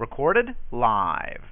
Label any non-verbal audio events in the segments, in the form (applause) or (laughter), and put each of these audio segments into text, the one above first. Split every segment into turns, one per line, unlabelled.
Recorded live.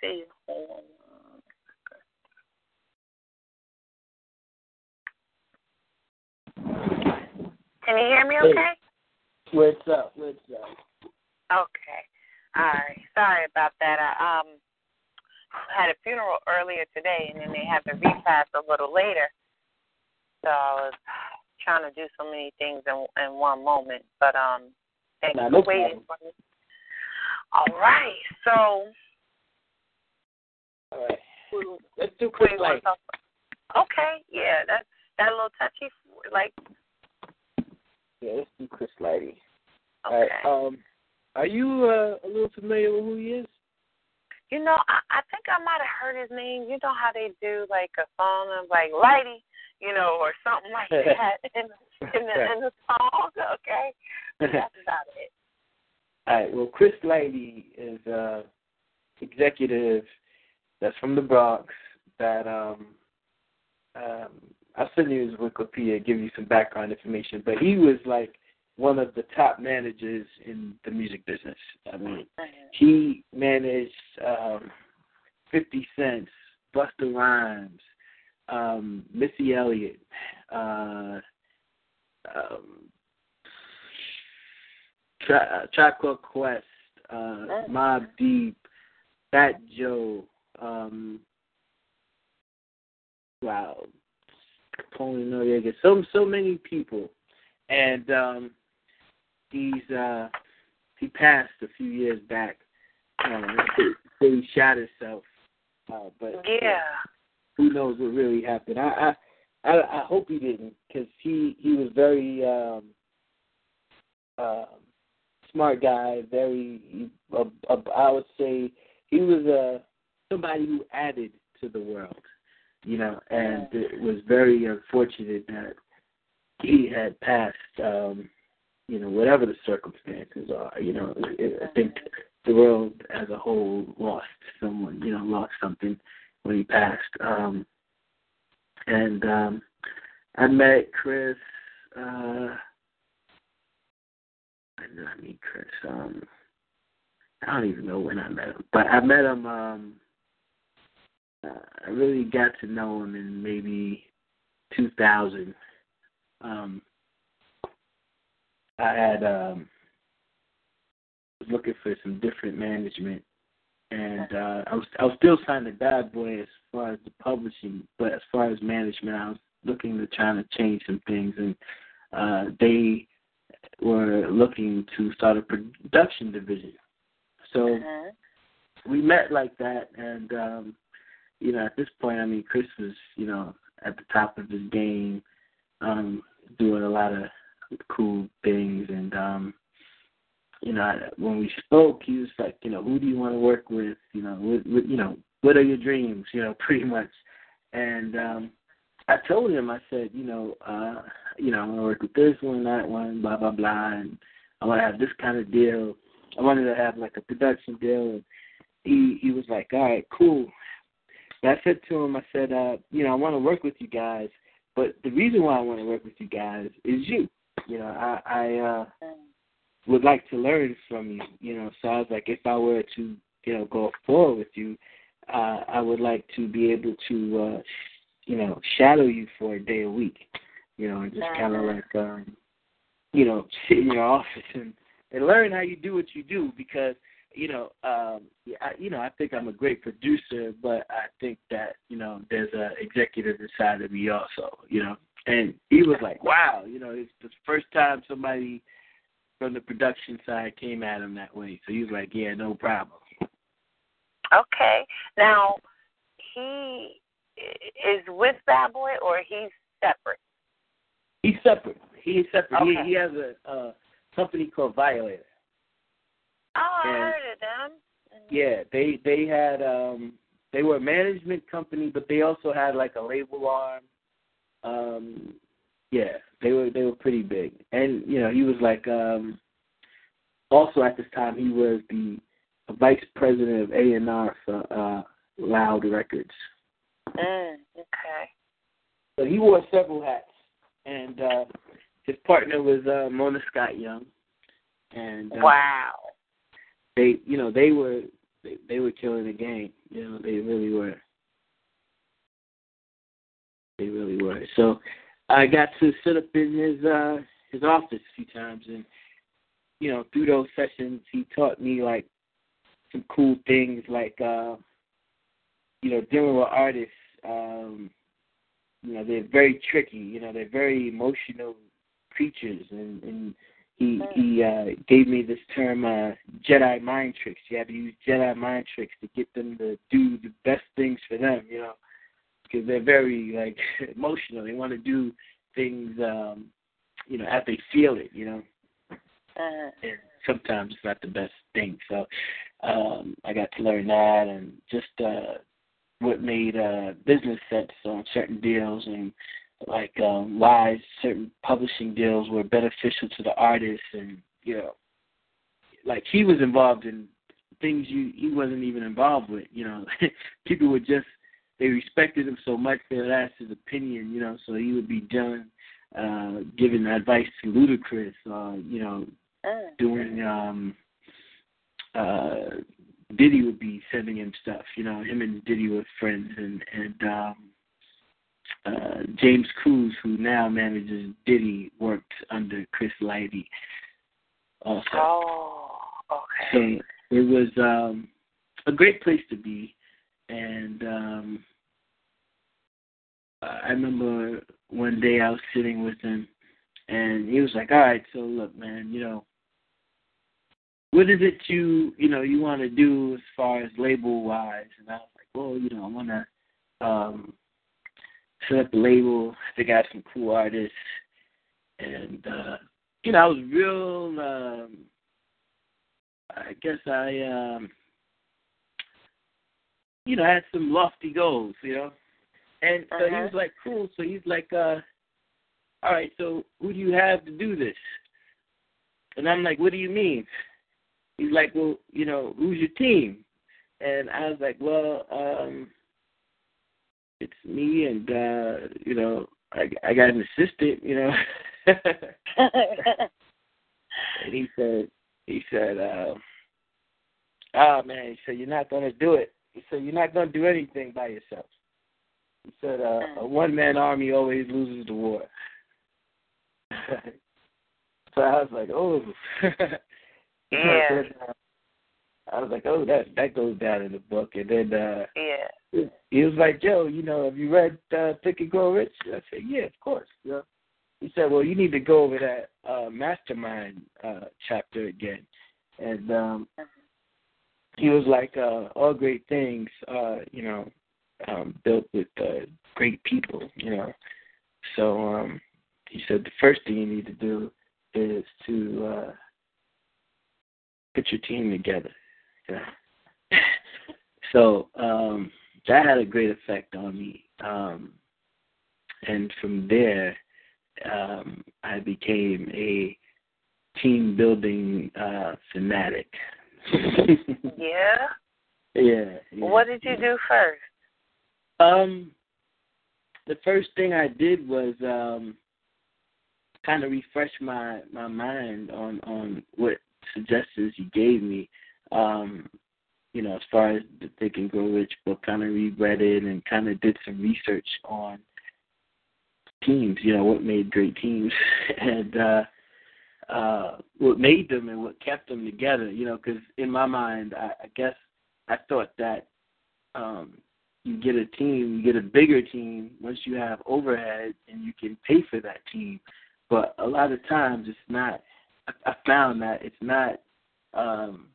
See you. Hold on. Can you hear me okay?
What's up? What's up?
Okay. All right. Sorry about that. I um had a funeral earlier today and then they had the repast a little later. So I was trying to do so many things in in one moment. But um thanks
Nah,
for
no
waiting
problem.
for me. All right. So
All right. Let's do quick light.
to talk about? Okay, yeah, that's that a little touchy like
Yeah, let's do Chris Lighty.
Okay.
right. Um, are you uh, a little familiar with who he is?
You know, I, I think I might have heard his name. You know how they do like a song of like Lighty, you know, or something like (laughs) that (laughs) in in the in the song. Okay, (laughs) that's about it.
All right. Well, Chris Lighty is uh, executive that's from the Bronx. That um, um, I'll send you his Wikipedia, give you some background information. But he was like one of the top managers in the music business. I mean, he managed um, Fifty Cent, Busta Rhymes, um, Missy Elliott, uh, um, Tra- Tribe Quest, uh, Mobb Deep, Fat Joe, um, wow, Capone Noreaga, so so many people, and um, he's uh, he passed a few years back. Um, he shot himself, uh, but
Yeah.
who knows what really happened? I I I, I hope he didn't, because he he was very um, um, smart guy. Very, uh, uh, I would say he was uh, somebody who added to the world, you know, and it was very unfortunate that he had passed. Um, you know, whatever the circumstances are, you know, I think the world as a whole lost someone, you know, lost something when he passed. Um, and um, I met Chris. Uh, when did I meet Chris? Um, I don't even know when I met him, but I met him. Um, uh, I really got to know him in maybe 2000. Um, I had um, was looking for some different management, and uh, I was I was still signed to Bad Boy as far as the publishing, but as far as management, I was looking to trying to change some things, and uh, they were looking to start a production division. So we met like that, and um, you know, at this point, I mean, Chris was you know at the top of his game, um, doing a lot of cool things, and um, you know, when we spoke, he was like, you know, who do you want to work with? You know, what, what, you know, what are your dreams? You know, (laughs) pretty much. And um, I told him, I said, you know, uh, you know, I want to work with this one, that one, blah blah blah, and I want to have this kind of deal. I wanted to have like a production deal, and he he was like, all right, cool. And I said to him, I said, uh, you know, I want to work with you guys, but the reason why I want to work with you guys is you. You know, I I uh, would like to learn from you. You know, so I was like, if I were to you know go forward with you, uh, I would like to be able to uh, you know shadow you for a day a week. You know, and just kind of like um, you know (laughs) sit in your office and and learn how you do what you do because you know, um, I, you know, I think I'm a great producer, but I think that you know, there's a executive inside of me also, you know. And he was like, "Wow, you know, it's the first time somebody from the production side came at him that way." So he was like, "Yeah, no problem."
Okay. Now, he is with Bad Boy, or he's separate.
He's separate. He's separate.
Okay.
He, he has a, a company called Violator.
Oh, I heard of them.
Yeah, they they had um they were a management company, but they also had like a label arm. Um, yeah, they were they were pretty big, and you know he was like um also at this time he was the vice president of A and R for uh Loud Records.
Mm, okay.
So he wore several hats, and uh his partner was uh Mona Scott Young, and uh,
Wow.
They you know they were they, they were killing the game you know they really were. They really were. So i got to sit up in his uh his office a few times and you know through those sessions he taught me like some cool things like uh you know dealing with artists um you know they're very tricky you know they're very emotional creatures and and he he uh gave me this term uh Jedi mind tricks. You have to use Jedi mind tricks to get them to do the best things for them, you know, because they're very like (laughs) emotional. They want to do things um you know as they feel it, you know.
Uh,
And sometimes it's not the best thing. So um I got to learn that and just uh what made uh business sense on certain deals and like um why certain publishing deals were beneficial to the artist and you know like he was involved in things you he wasn't even involved with you know. (laughs) People would just they respected him so much they would ask his opinion you know so he would be done uh giving advice to ludacris or you know
uh,
doing um uh Diddy would be sending him stuff, you know, him and Diddy were friends and and um uh James Cruz who now manages Diddy worked under Chris Lighty also.
oh, okay.
So it was um a great place to be and um I remember one day I was sitting with him and he was like, All right, so look man, you know, what is it you you know, you wanna do as far as label wise? And I was like, Well, you know, I wanna um set up a label, I have some cool artists and uh you know, I was real um I guess I um you know, I had some lofty goals, you know. And so he
Uh-huh.
was like, Cool, so he's like, uh, all right, so who do you have to do this? And I'm like, What do you mean? He's like, Well, you know, who's your team? And I was like, Well, um it's me and uh, you know, I I got an assistant, you know. (laughs) and he said he said, uh, oh man, he said, You're not gonna do it. He said, You're not gonna do anything by yourself. He said, uh, a one man army always loses the war. (laughs) so I was like, Oh (laughs)
Yeah.
I was like, Oh, that that goes down in the book and then uh
yeah.
he was like, Joe, you know, have you read uh, Think and Grow Rich? I said, Yeah, of course. Yeah. He said, Well, you need to go over that uh, mastermind uh, chapter again. And um, he was like, uh, All great things, uh, you know, um, built with uh, great people, you know. So um, he said, The first thing you need to do is to uh, put your team together. (laughs) So um, that had a great effect on me. Um, and from there, um, I became a team building uh, fanatic. (laughs)
yeah?
yeah. Yeah.
What did you do first?
Um, the first thing I did was um, kind of refresh my my mind on on what suggestions you gave me. Um, you know, as far as the Think and Grow Rich book, kind of reread it and kind of did some research on teams. You know, what made great teams (laughs) and uh, uh, what made them and what kept them together. You know, because in my mind, I, I guess I thought that um, you get a team, you get a bigger team once you have overhead and you can pay for that team. But a lot of times it's not. I, I found that it's not um,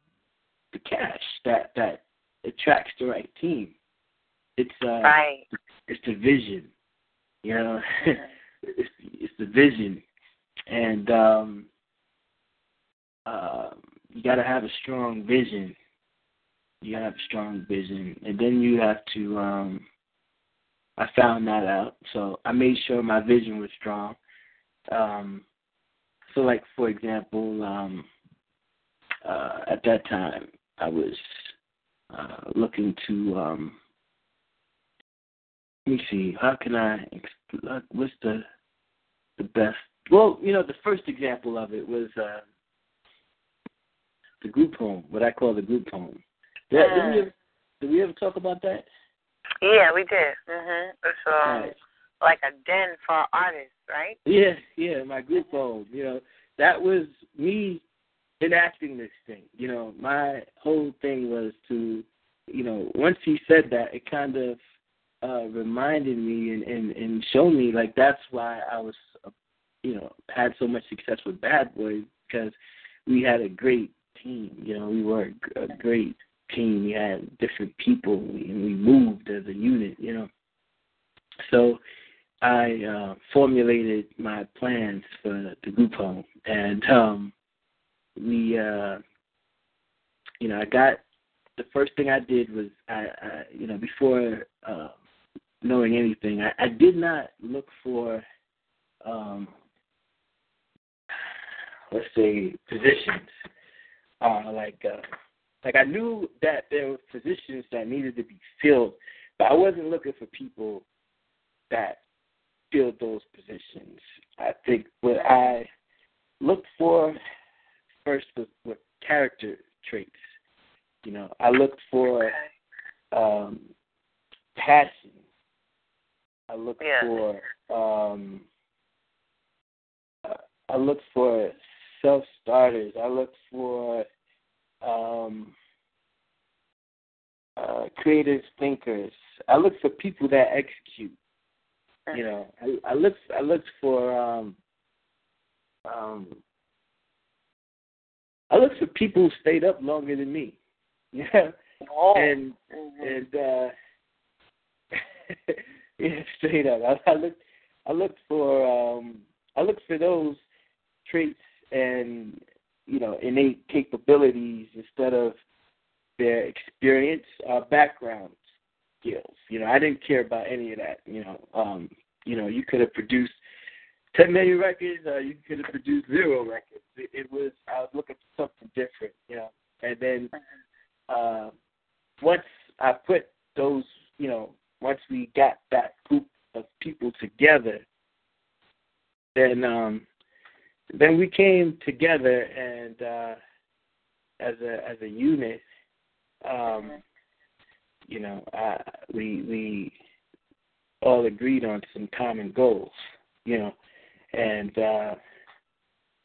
the cash that that attracts the right team. It's uh,
right.
It's the vision. You know, (laughs) it's it's the vision, and um, uh, you got to have a strong vision you got to have a strong vision, and then you have to. um I found that out, so I made sure my vision was strong. Um, so, like for example, um, uh, at that time, I was uh, looking to. Um, let me see. How can I? What's the the best? Well, you know, the first example of it was uh, the group home. What I call the group home. Yeah, did, we ever, did we ever talk about that?
Yeah, we did. Mhm. It's um,
Right.
like a den for artists, right?
Yeah, yeah, my group home. You know, that was me enacting this thing. You know, my whole thing was to, you know, once he said that, it kind of uh reminded me and and and showed me like that's why I was, uh, you know, had so much success with Bad Boys because we had a great team. You know, we were a, a great team. We had different people, and we moved as a unit. You know, so I uh, formulated my plans for the group home, and um, we, uh, you know, I got the first thing I did was I, I you know, before uh, knowing anything, I, I did not look for, um, let's say, positions, uh, like. Uh, like I knew that there were positions that needed to be filled, but I wasn't looking for people that filled those positions. I think what I looked for first with, was character traits. You know, I looked for um, passion. I looked
Yeah.
for um, uh, I looked for self starters. I looked for um, uh, creative thinkers. I look for people that execute. You know, I, I look I looked for um, um, I looked for people who stayed up longer than me. (laughs) Yeah,
Oh.
and
Mhm.
and uh, (laughs) yeah, straight up. I, I looked I looked for um, I looked for those traits and you know innate capabilities instead of their experience or background skills. You know, I didn't care about any of that. You know, um, you know, you could have produced ten million records, or you could have produced zero records. It, it was I was looking for something different. You know, and then uh, once I put those, you know, once we got that group of people together, then um, then we came together and uh, as a as a unit, um, you know, uh, we we all agreed on some common goals, you know, and uh,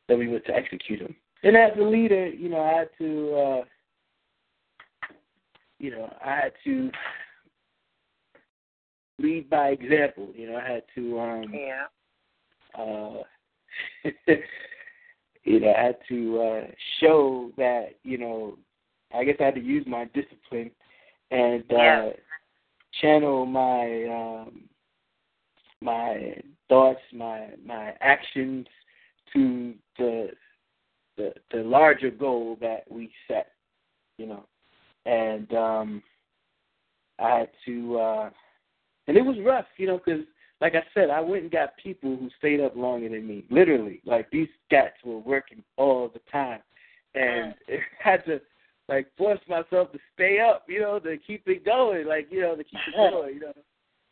then we went to execute them. And as a leader, you know, I had to, uh, you know, I had to lead by example. You know, I had to um,
Yeah.
uh, (laughs) you know, I had to uh, show that, you know, I guess I had to use my discipline and uh,
Yeah.
channel my um, my thoughts, my my actions to the the the larger goal that we set, you know, and um, I had to, uh, and it was rough, you know, because like I said, I went and got people who stayed up longer than me. Literally, like these cats were working all the time, and it (laughs) had to like force myself to stay up, you know, to keep it going, like you know, to keep it (laughs) going, you know.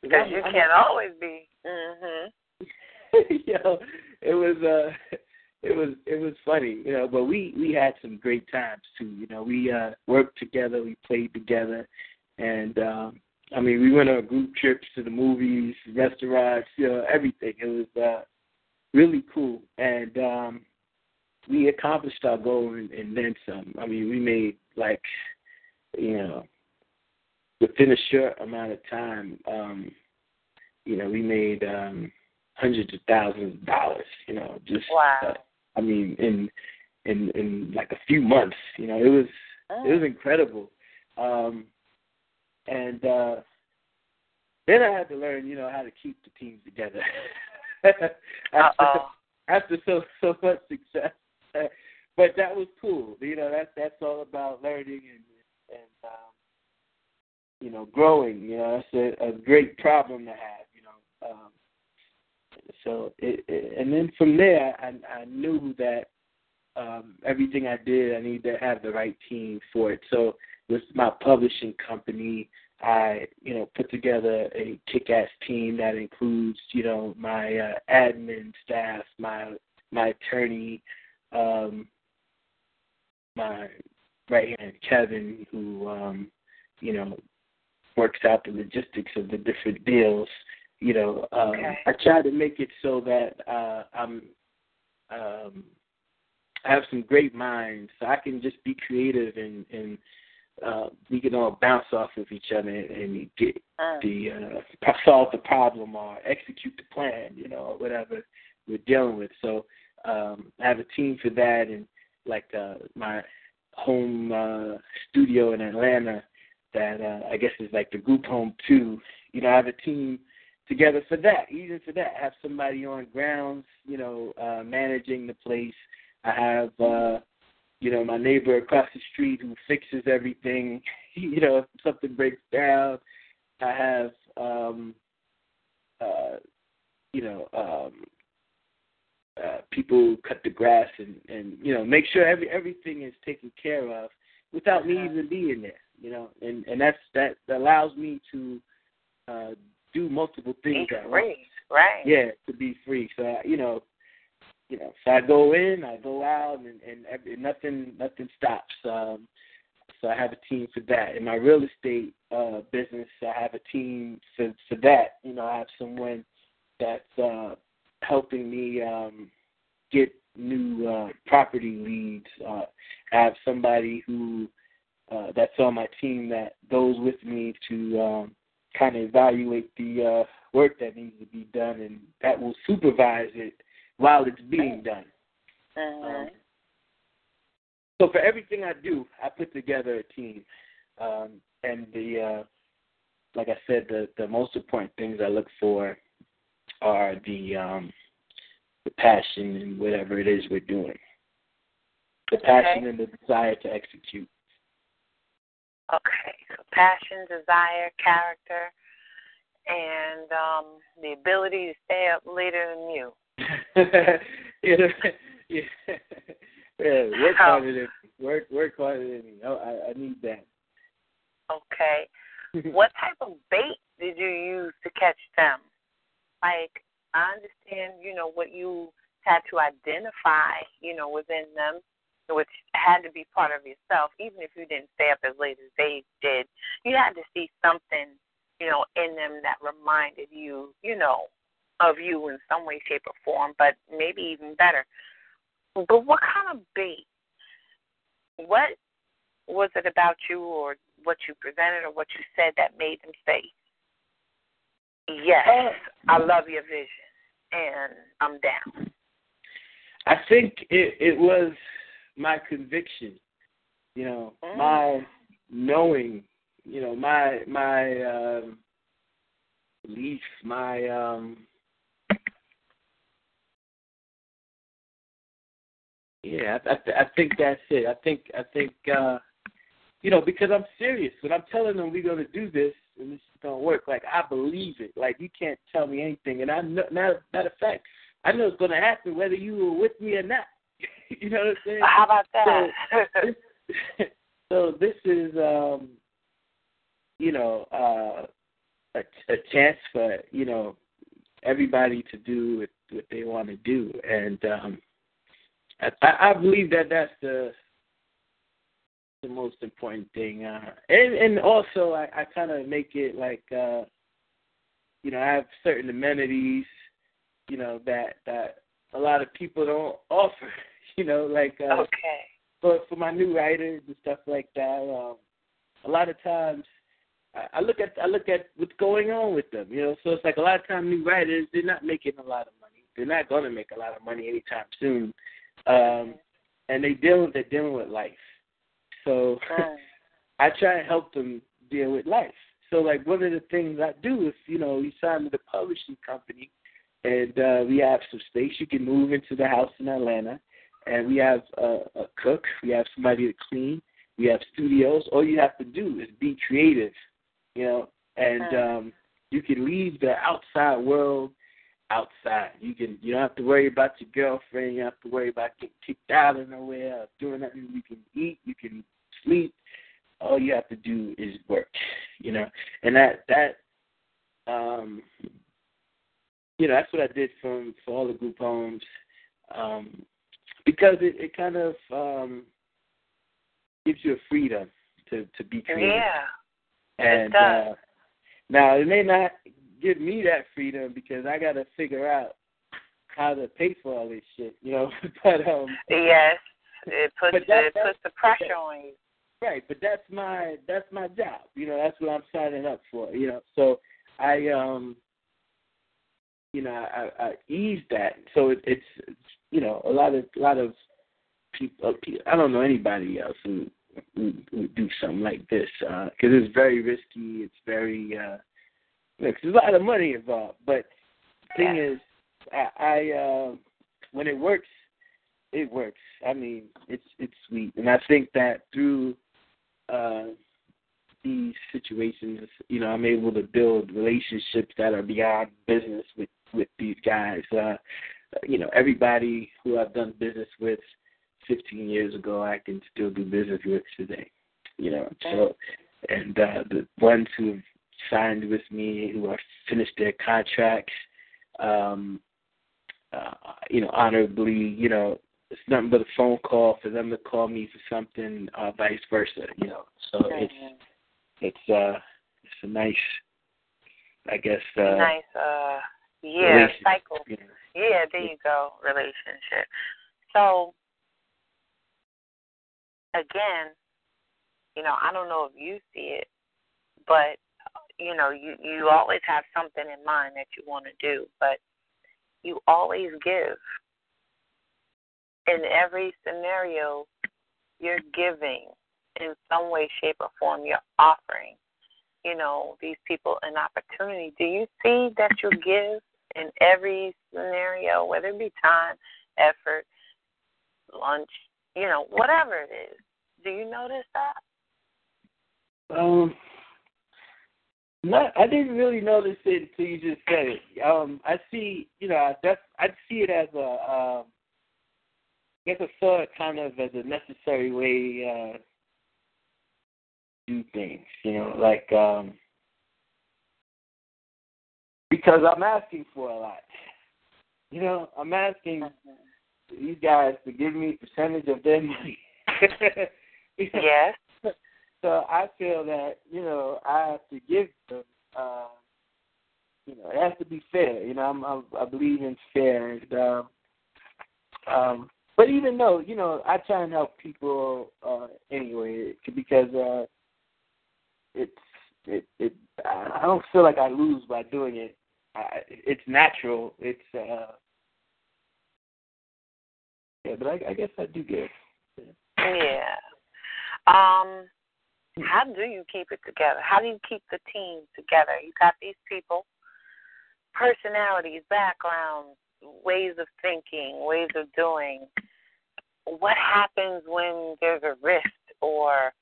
Because you can't always be. Mm Mhm. (laughs)
you know, it was uh it was it was funny, you know, but we we had some great times too. You know, we uh worked together, we played together and um I mean we went on group trips to the movies, restaurants, you know, everything. It was uh really cool. And um we accomplished our goal and, and then some. I mean we made like you know within a short amount of time, um, you know, we made um hundreds of thousands of dollars, you know, just
Wow.
uh, I mean, in in in like a few months. You know, it was it was incredible. Um and uh then I had to learn, you know, how to keep the team together. (laughs) after, (laughs) after so so much success. but that was cool. You know, that's that's all about learning and and um you know, growing, you know, that's a, a great problem to have, so it, it and then from there I I knew that um everything I did I needed to have the right team for it. So with my publishing company I, you know, put together a kick ass team that includes, you know, my uh, admin staff, my my attorney, um my right hand Kevin who um, you know, works out the logistics of the different deals you know, um,
Okay.
I try to make it so that uh, I'm um, I have some great minds, so I can just be creative and and uh, we can all bounce off of each other and get
Mm.
the uh, (laughs) solve the problem or execute the plan, you know, or whatever we're dealing with. So um, I have a team for that, and like uh, my home uh, studio in Atlanta, that uh, I guess is like the group home too. You know, I have a team together for that, even for that. I have somebody on grounds, you know, uh, managing the place. I have, uh, you know, my neighbor across the street who fixes everything. (laughs) you know, if something breaks down, I have, um, uh, you know, um, uh, people cut the grass and, and you know make sure every everything is taken care of without me even being there. You know, and and that's that, that allows me to uh, do multiple things
Be
at once.
right?
Yeah, to be free. So you know, you know, so I go in, I go out, and and every, nothing nothing stops. Um, so I have a team for that. In my real estate uh, business, I have a team for for that. You know, I have someone that's uh, helping me um, get new uh, property leads. Uh, I have somebody who uh, that's on my team that goes with me to um, kind of evaluate the uh, work that needs to be done, and that will supervise it while it's being done.
Mhm.
Um, so for everything I do, I put together a team, um, and the uh, like I said, the the most important things I look for are the um, the passion and whatever it is we're doing, the passion and the desire to execute.
Okay, passion, desire, character, and um, the ability to stay up later than you. (laughs)
you know, (laughs) yeah, yeah, work harder than me. work work harder than me. I, I, I need that.
Okay. (laughs) what type of bait did you use to catch them? Like, I understand, you know, what you had to identify, you know, within them, which had to be part of yourself, even if you didn't stay up as late as they did. You had to see something, you know, in them that reminded you, you know, of you in some way, shape, or form, but maybe even better. But what kind of bait? What was it about you or what you presented or what you said that made them say, Yes, oh. I love your vision and I'm down.
I think it, it was my conviction, you know,
Mm.
my knowing, you know, my my um, belief, my um, yeah, I, I, I think that's it. I think I think uh, you know because I'm serious when I'm telling them we're going to do this, and this is gonna work. Like I believe it. Like you can't tell me anything, and I know. Matter, matter of fact, I know it's going to happen whether you were with me or not. (laughs) you know what I'm saying?
How about that?
So, this, (laughs) so this is, um, you know, uh, a, a chance for you know everybody to do what, what they want to do, and um, I, I believe that that's the the most important thing. Uh, and and also I, I kind of make it like uh, you know I have certain amenities, you know that that a lot of people don't (laughs) offer. You know, like uh,
okay.
for for my new writers and stuff like that. Um, a lot of times I, I look at I look at what's going on with them. You know, so it's like a lot of times new writers they're not making a lot of money. They're not going to make a lot of money anytime soon. Um, and they deal they're dealing with life. So (laughs) I try to help them deal with life. So like one of the things I do is, you know, you sign with a publishing company and uh we have some space. You can move into the house in Atlanta and we have a, a cook, we have somebody to clean, we have studios. All you have to do is be creative, you know, and um you can leave the outside world outside. You can you don't have to worry about your girlfriend, you don't have to worry about getting kicked out of nowhere, doing nothing. You can eat, you can sleep. All you have to do is work, you know. And that that um you know, that's what I did from for all the group homes. Um because it, it kind of um gives you a freedom to, to be creative.
Yeah.
And uh now it may not give me that freedom because I gotta figure out how to pay for all this shit, you know. (laughs) but um
Yes. It puts
But that-
it puts the pressure on you.
Right, but that's my that's my job. You know, that's what I'm signing up for. You know, so I um, you know, I, I ease that. So it, it's, it's you know a lot of a lot of people. I don't know anybody else who who, who do something like this because it's very risky. It's very uh, you know, 'cause there's a lot of money involved. But the thing is, I, I uh, when it works, it works. I mean, it's it's sweet, and I think that through uh, these situations, you know, I'm able to build relationships that are beyond business with with these guys. Uh, you know, everybody who I've done business with 15 years ago, I can still do business with today. You know, so and uh, the ones who have signed with me, who have finished their contracts, um, uh, you know, honorably, you know, it's nothing but a phone call for them to call me for something, uh, vice versa. You know, so it's it's uh it's a nice, I guess. Uh,
nice uh yeah, cycle.
you know.
Yeah, there you go, relationship. So again, you know, I don't know if you see it, but you know, you you always have something in mind that you want to do, but you always give. In every scenario, you're giving in some way, shape, or form. You're offering, you know, these people an opportunity. Do you see that you give in every scenario, whether it be time, effort, lunch, you know, whatever it is? Do you notice that?
Um, not, I didn't really notice it until you just said it. Um, I see, you know, I that's I see it as a, um, I guess I saw it kind of as a necessary way uh, to do things. You know, like um, because I'm asking for a lot. You know, I'm asking these guys to give me a percentage of their money. (laughs) You know?
Yes.
So I feel that you know I have to give them. Uh, you know, it has to be fair. You know, I'm, I'm I believe in fair. And, um, um, but even though you know, I try and help people uh, anyway because uh, it's it it I don't feel like I lose by doing it. I, it's natural. It's uh, yeah, but I, I guess I do give.
Yeah. Um, how do you keep it together? How do you keep the team together? You got these people, personalities, backgrounds, ways of thinking, ways of doing. What happens when there's a rift or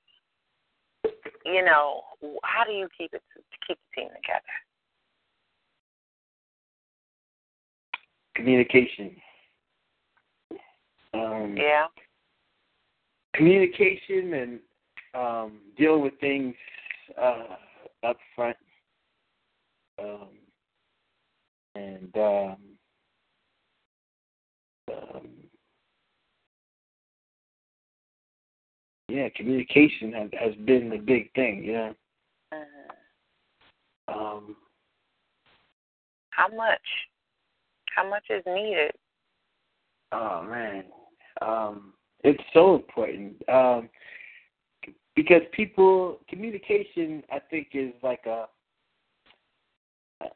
you know, how do you keep it keep the team together?
Communication. Um,
Yeah.
communication and um, dealing with things uh, up front, um, and um, um, yeah, communication has, has been the big thing. Know,
Mhm.
um,
How much? How much is needed?
oh man, um, it's so important. Um, because people communication i think is like a uh,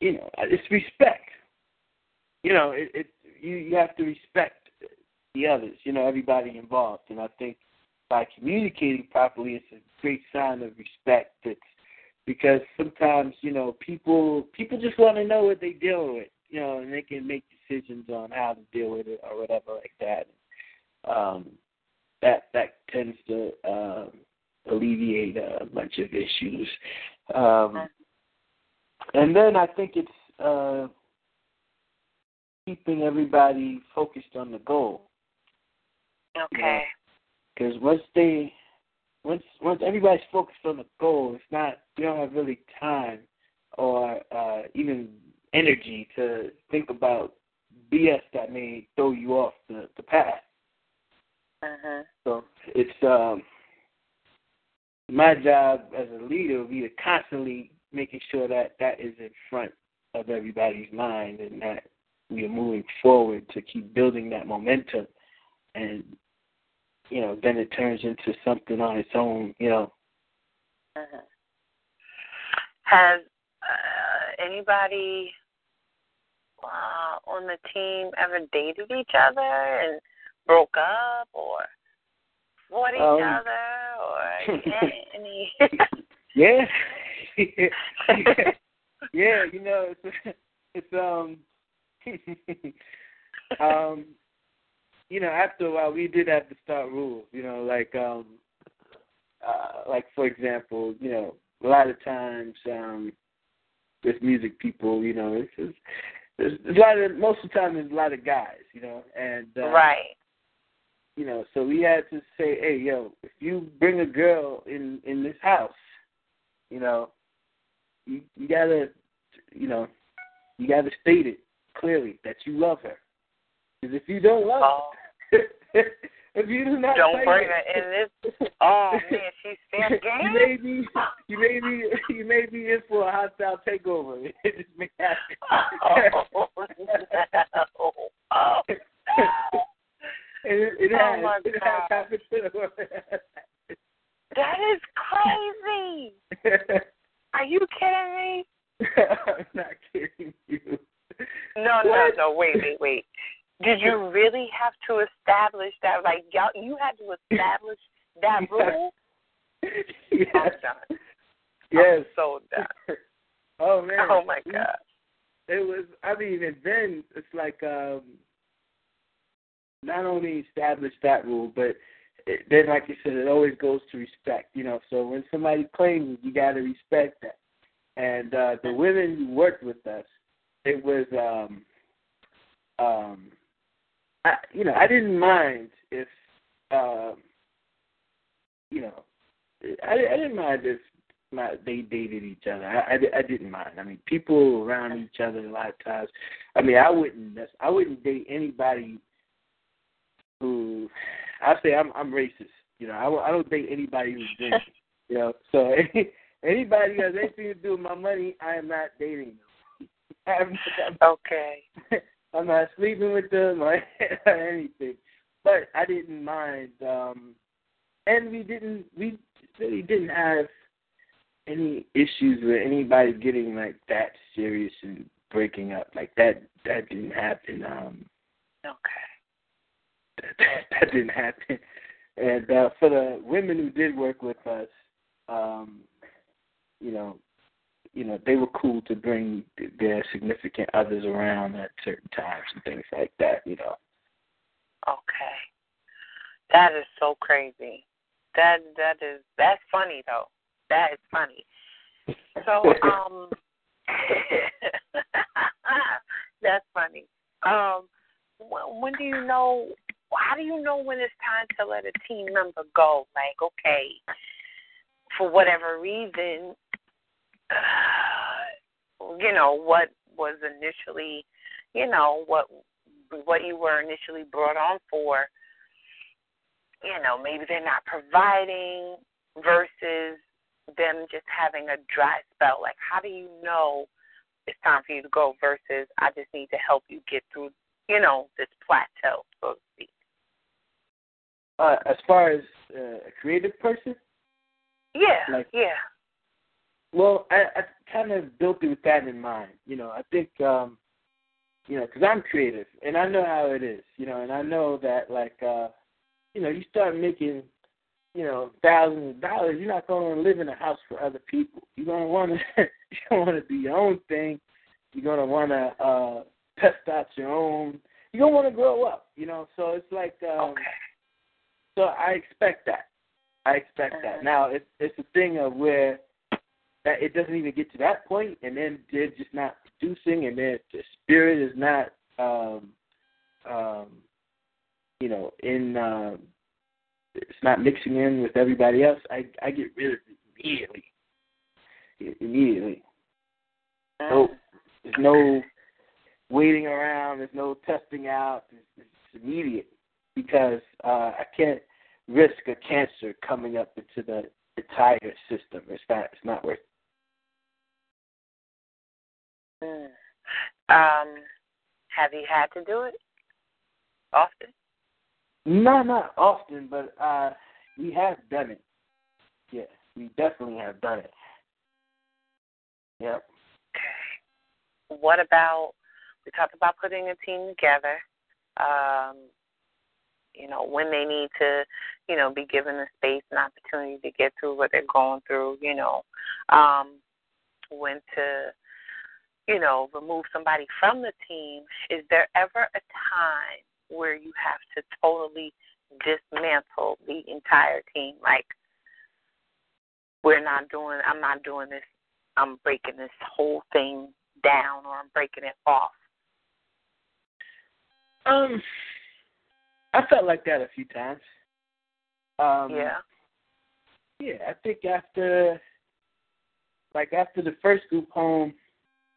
you know it's respect. You know it, it you you have to respect the others you know everybody involved. And i think by communicating properly it's a great sign of respect. It's because sometimes you know people people just want to know what they deal with you know and they can make decisions on how to deal with it or whatever like that um that that tends to uh, alleviate a bunch of issues. Um, and then I think it's uh, keeping everybody focused on the goal.
Okay.
Because once they, once once everybody's focused on the goal, it's not you don't have really time or uh, even energy to think about BS that may throw you off the, the path.
Mhm.
So it's um my job as a leader will be to constantly making sure that that is in front of everybody's mind and that we are moving forward to keep building that momentum and you know then it turns into something on its own you know
Mhm. Has uh, anybody uh, on the team ever dated each other and broke up or fought each
Um.
other or (laughs) any? (laughs)
yeah (laughs) yeah you know it's it's um um you know after a while we did have to start rules you know like um uh like for example you know a lot of times um with music people you know it's, it's there's a lot of most of the time there's a lot of guys you know and uh,
right.
you know, so we had to say, hey, yo, if you bring a girl in in this house, you know, you you gotta, you know, you gotta state it clearly that you love her. Because if you don't love
Oh,
her, (laughs) if you do not
don't bring her in this. Oh man, she's (laughs) fair
you
game.
may be, you may be, you may be in for a hostile takeover. (laughs) It just may happen.
Oh no! Oh
it, it
Oh, my
it
God.
has happened to
that is crazy. (laughs) Are you kidding me?
I'm not kidding you.
No, no, no. Wait, wait, wait. Did you really have to establish that? Like, y'all, you had to establish that (laughs) rule?
yes.
I'm done.
Yes.
I'm so done. (laughs)
Oh man.
Oh my god.
It was. I mean, and then it's like um, not only establish that rule, but it, then, like you said, it always goes to respect. You know, so when somebody claims, you got to respect that. And uh, the women who worked with us, it was, um, um, I, you know, I didn't mind if, um, you know, I, I didn't mind if my, they dated each other. I, I, I didn't mind. I mean, people around each other a lot of times. I mean, I wouldn't. I wouldn't date anybody who. I say I'm I'm racist. You know, I, I don't date anybody who's (laughs) drinking. you know, so anybody who has anything to do with my money, I am not dating them. (laughs) I'm,
Okay. (laughs)
I'm not sleeping with them (laughs) or anything. But I didn't mind. um And we didn't. We really didn't have any issues with anybody getting like that serious and breaking up. Like that. That didn't happen. Um
Okay.
that, (laughs) that didn't happen. And uh, for the women who did work with us, um, you know, you know, they were cool to bring their significant others around at certain times and things like that. You know.
Okay. That is so crazy. that that is that's funny though. That is funny. So (laughs) um, (laughs) that's funny. Um, when, when do you know? How do you know when it's time to let a team member go? Like, okay, for whatever reason, uh, (sighs) you know what was initially, you know what what you were initially brought on for. You know, maybe they're not providing versus them just having a dry spell. Like, how do you know it's time for you to go versus I just need to help you get through, you know, this plateau, so to speak?
Uh, as far as uh, a creative person,
yeah,
like,
yeah.
Well, I, I kind of built it with that in mind. You know, I think, um, you know, because I'm creative and I know how it is. You know, and I know that like, uh, you know, you start making, you know, thousands of dollars, you're not going to live in a house for other people. You're going to want to, you don't want to do your own thing. You're going to want to uh, test out your own. You're going to want to grow up. You know, so it's like. Um,
okay.
So I expect that. I expect that. Now it's it's a thing of where that it doesn't even get to that point, and then they're just not producing, and then the spirit is not, um, um, you know, in. Uh, it's not mixing in with everybody else. I I get rid of it immediately. Immediately. No, there's no waiting around. There's no testing out. It's, it's immediate because uh, I can't risk a cancer coming up into the entire system. It's not. It's not worth.
Mm. Um, have you had to do it often?
No, not often, but uh, we have done it. Yeah, we definitely have done it. Yep.
Okay. What about we talked about putting a team together? Um, you know, when they need to, you know, be given the space and opportunity to get through what they're going through, you know, um, when to, you know, remove somebody from the team. Is there ever a time where you have to totally dismantle the entire team? Like, we're not doing, I'm not doing this, I'm breaking this whole thing down or I'm breaking it off?
Um, I felt like that a few times. Um,
yeah.
Yeah, I think after, like after the first group home,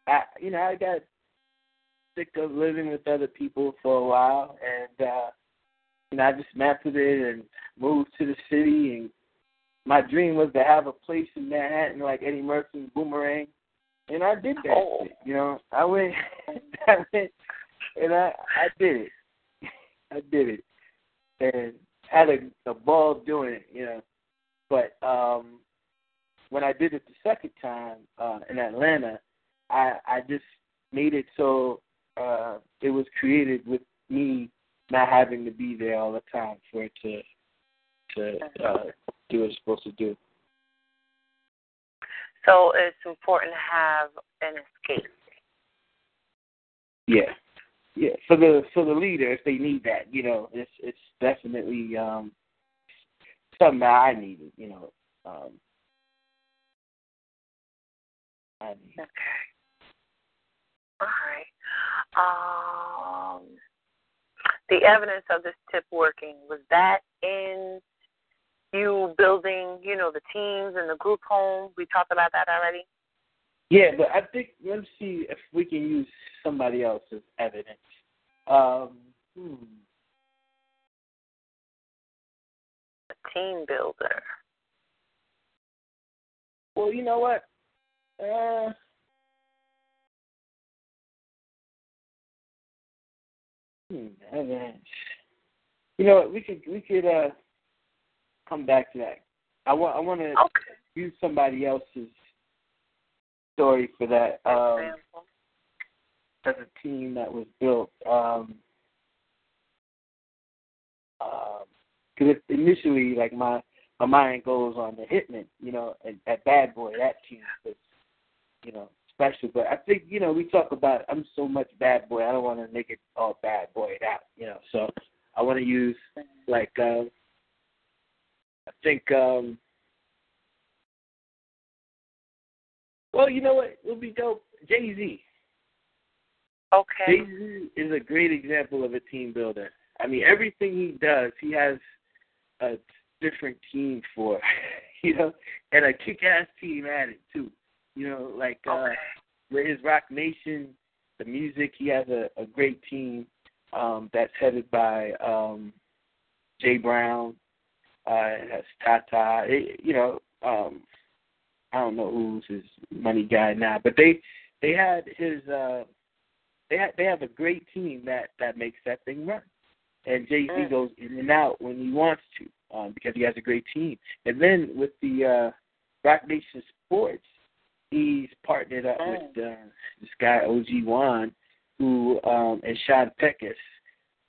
I you know I got sick of living with other people for a while, and uh, you know I dismantled it and moved to the city. And my dream was to have a place in Manhattan like Eddie Murphy's Boomerang, and I did that.
Oh.
Shit, you know, I went, (laughs) I went, and I I did it. (laughs) I did it and had a, a ball doing it, you know. But um when I did it the second time uh in Atlanta, I I just made it so uh it was created with me not having to be there all the time for it to to uh do what it's supposed to do.
So it's important to have an escape.
Yeah. Yeah, for the for the leader, if they need that, you know, it's it's definitely um something that I needed, you know. Um I need.
Okay. All right. Um, the evidence of this tip working was that in you building, you know, the teams and the group home. We talked about that already.
Yeah, but I think let's see if we can use somebody else's evidence. Um, hmm.
A team builder.
Well, you know what? Uh, hmm. You know what? We could we could uh come back to that. I want I want to
Okay.
use somebody else's story for that. Um, as a team that was built. Um, because initially, like my my mind goes on the Hitmen, you know, and at Bad Boy, that team was, you know, special. But I think you know we talk about I'm so much Bad Boy, I don't want to make it all Bad Boy out, you know. So I want to use like uh, I think um well, you know what? It'll be dope. Jay Z.
Okay.
Jay Z is a great example of a team builder. I mean, everything he does, he has a different team for, (laughs) you know, and a kick-ass team at it too. You know, like uh,
Okay.
with his Roc Nation, the music, he has a, a great team um, that's headed by um, Jay Brown. Uh, it has Tata. It, you know, um, I don't know who's his money guy now, but they they had his uh, they had they have a great team that that makes that thing run. And Jay Z
Mm.
goes in and out when he wants to um, because he has a great team. And then with the uh, Roc Nation Sports, he's partnered up
Mm.
with uh, this guy OG Wan, who um, and Sean Peckus,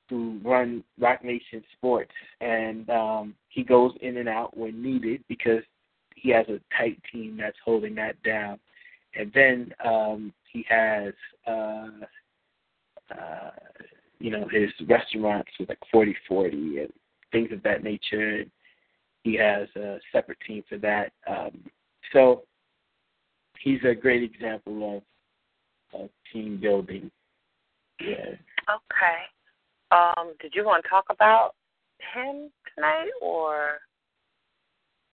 who run Roc Nation Sports, and um, he goes in and out when needed because he has a tight team that's holding that down. And then um, he has, uh, uh, you know, his restaurants with like 4040 and things of that nature. And he has a separate team for that. Um, so he's a great example of, of team building. Yeah.
Okay. Um, did you want to talk about him tonight or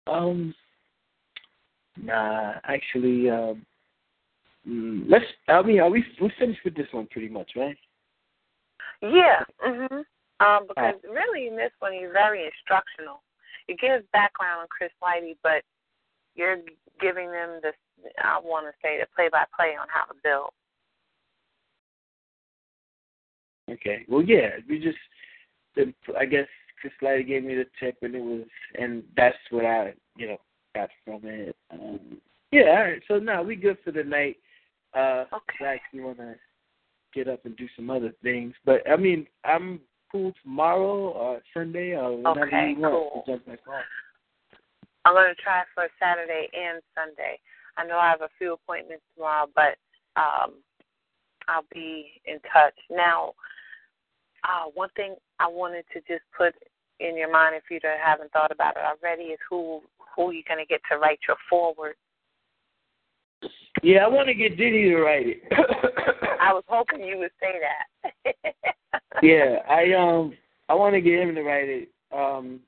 Um, nah, actually, um, mm, let's. I mean, are we we finished with this one pretty much, right?
Yeah. Mhm. Um, because really in this one he's very instructional. It gives background on Chris Lighty, but you're giving them the I want to say the play by play on how to build.
Okay. Well, yeah, we just. The, I guess Chris Lighty gave me the tip, and it was, and that's what I, you know, got from it. Um, yeah. All right. So now we good for the night. Uh,
Okay.
Actually want to get up and do some other things, but I mean, I'm cool tomorrow or Sunday or whenever
Okay,
you want
cool.
to jump back on.
I'm going to try for Saturday and Sunday. I know I have a few appointments tomorrow, but um, I'll be in touch. Now, uh, one thing I wanted to just put in your mind, if you haven't thought about it already, is who who you're going to get to write your forward.
Yeah, I want to get Diddy to write it. (coughs)
I was hoping you would say that. (laughs)
yeah, I um I want to get him to write it. Um,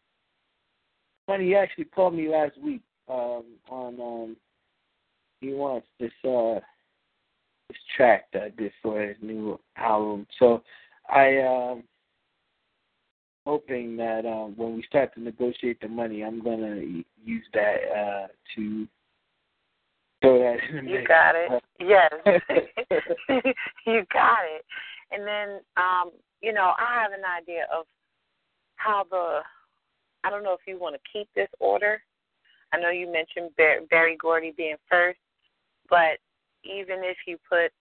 funny, he actually called me last week. Um, on um, he wants this uh this track that I did for his new album. So I um hoping that um when we start to negotiate the money, I'm gonna use that uh to throw that in the
You
mix.
got it. (laughs) Yes. (laughs) you got it. And then, um, you know, I have an idea of how the, I don't know if you want to keep this order. I know you mentioned Berry Gordy being first, but even if you put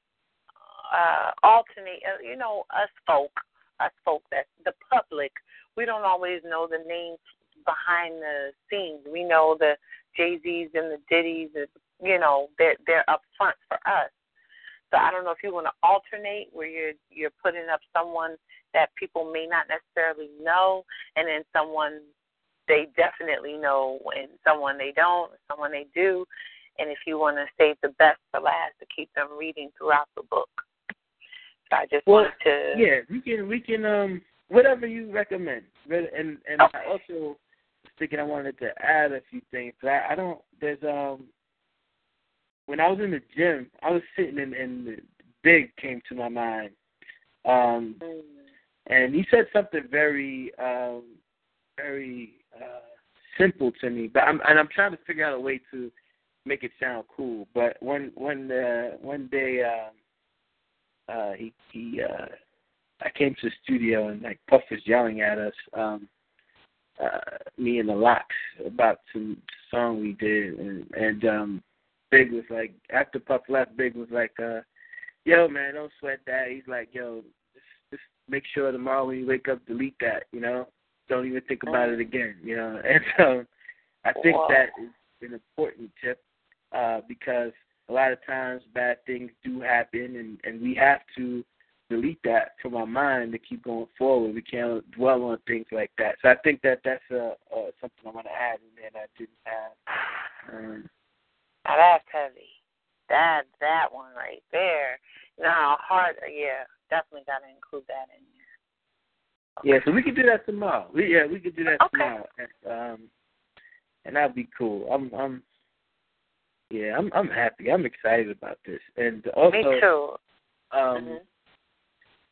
uh, alternate, uh, you know, us folk, us folk, that the public, we don't always know the names behind the scenes. We know the Jay Z's and the Diddy's, and, you know, they're they're up front for us. So I don't know if you want to alternate where you're you're putting up someone that people may not necessarily know, and then someone they definitely know, when someone they don't, someone they do, and if you want to save the best for last to keep them reading throughout the book. So I just
Well,
wanted to
Yeah, we can we can um whatever you recommend. Re- And and I also was thinking I wanted to add a few things. But I, I don't there's um when I was in the gym, I was sitting in and Big came to my mind. Um
Mm.
and he said something very um very uh simple to me, but I'm and I'm trying to figure out a way to make it sound cool. But one one uh one day um uh he he uh I came to the studio and like Puff was yelling at us, um uh me and the LOX about some song we did and and um Big was like after Puff left, Big was like, uh, yo man, don't sweat that. He's like, yo, just just make sure tomorrow when you wake up delete that, you know? Don't even think about it again, you know. (laughs) And um I think
Wow.
that is an important tip, uh, because a lot of times bad things do happen and, and we have to delete that from my mind to keep going forward. We can't dwell on things like that. So I think that that's uh, uh something I'm gonna add in there that I didn't have. Um,
now that's heavy. That that one right there. Now hard. Yeah, definitely got to include that in.
Yeah, so we could do that tomorrow. We, yeah, we could do that
okay.
tomorrow, and, um, and that'd be cool. I'm, I'm, yeah, I'm, I'm happy. I'm excited about this, and also,
me too.
Um,
mm-hmm.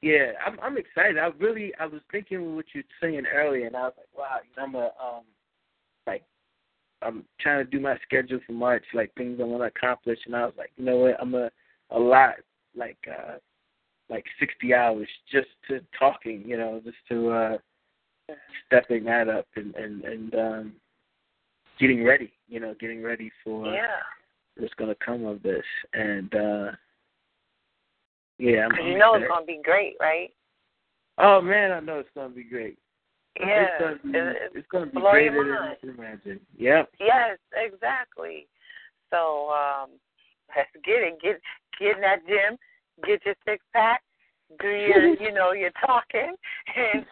yeah, I'm, I'm excited. I really, I was thinking of what you were saying earlier, and I was like, wow, you know, I'm a, um, like, I'm trying to do my schedule for March, like things I want to accomplish, and I was like, you know what, I'm a, a lot, like, uh, like 60 hours just to talking, you know, just to uh stepping that up and and and um getting ready, you know, getting ready for
yeah.
what's going to come of this. And uh yeah, I'm,
you know it's going to be great, right?
Oh man, I know it's going to be great.
Yeah,
it's going to be,
it's,
it's to be greater than you can imagine. Yep.
Yes, exactly. So um (laughs) let's get it. Get get in that gym, get your six pack, do (laughs) your you know your talking, (laughs) and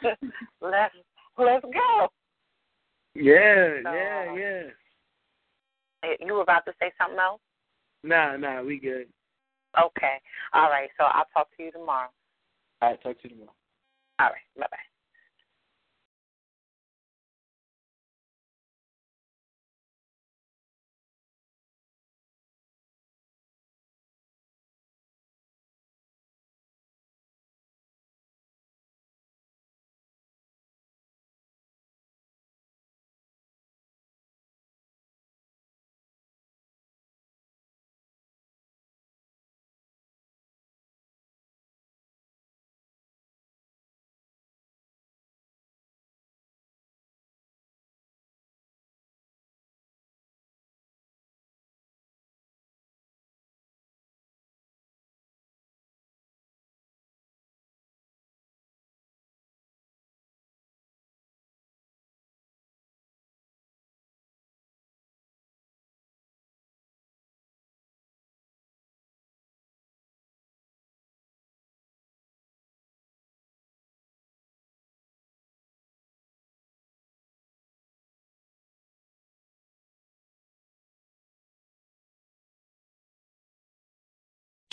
let's let's go.
Yeah,
So,
yeah, yeah.
Eh, You were about to say something else?
Nah, nah, we good.
Okay. All right. So I'll talk to you tomorrow.
All right, talk to you tomorrow.
All right. Bye bye.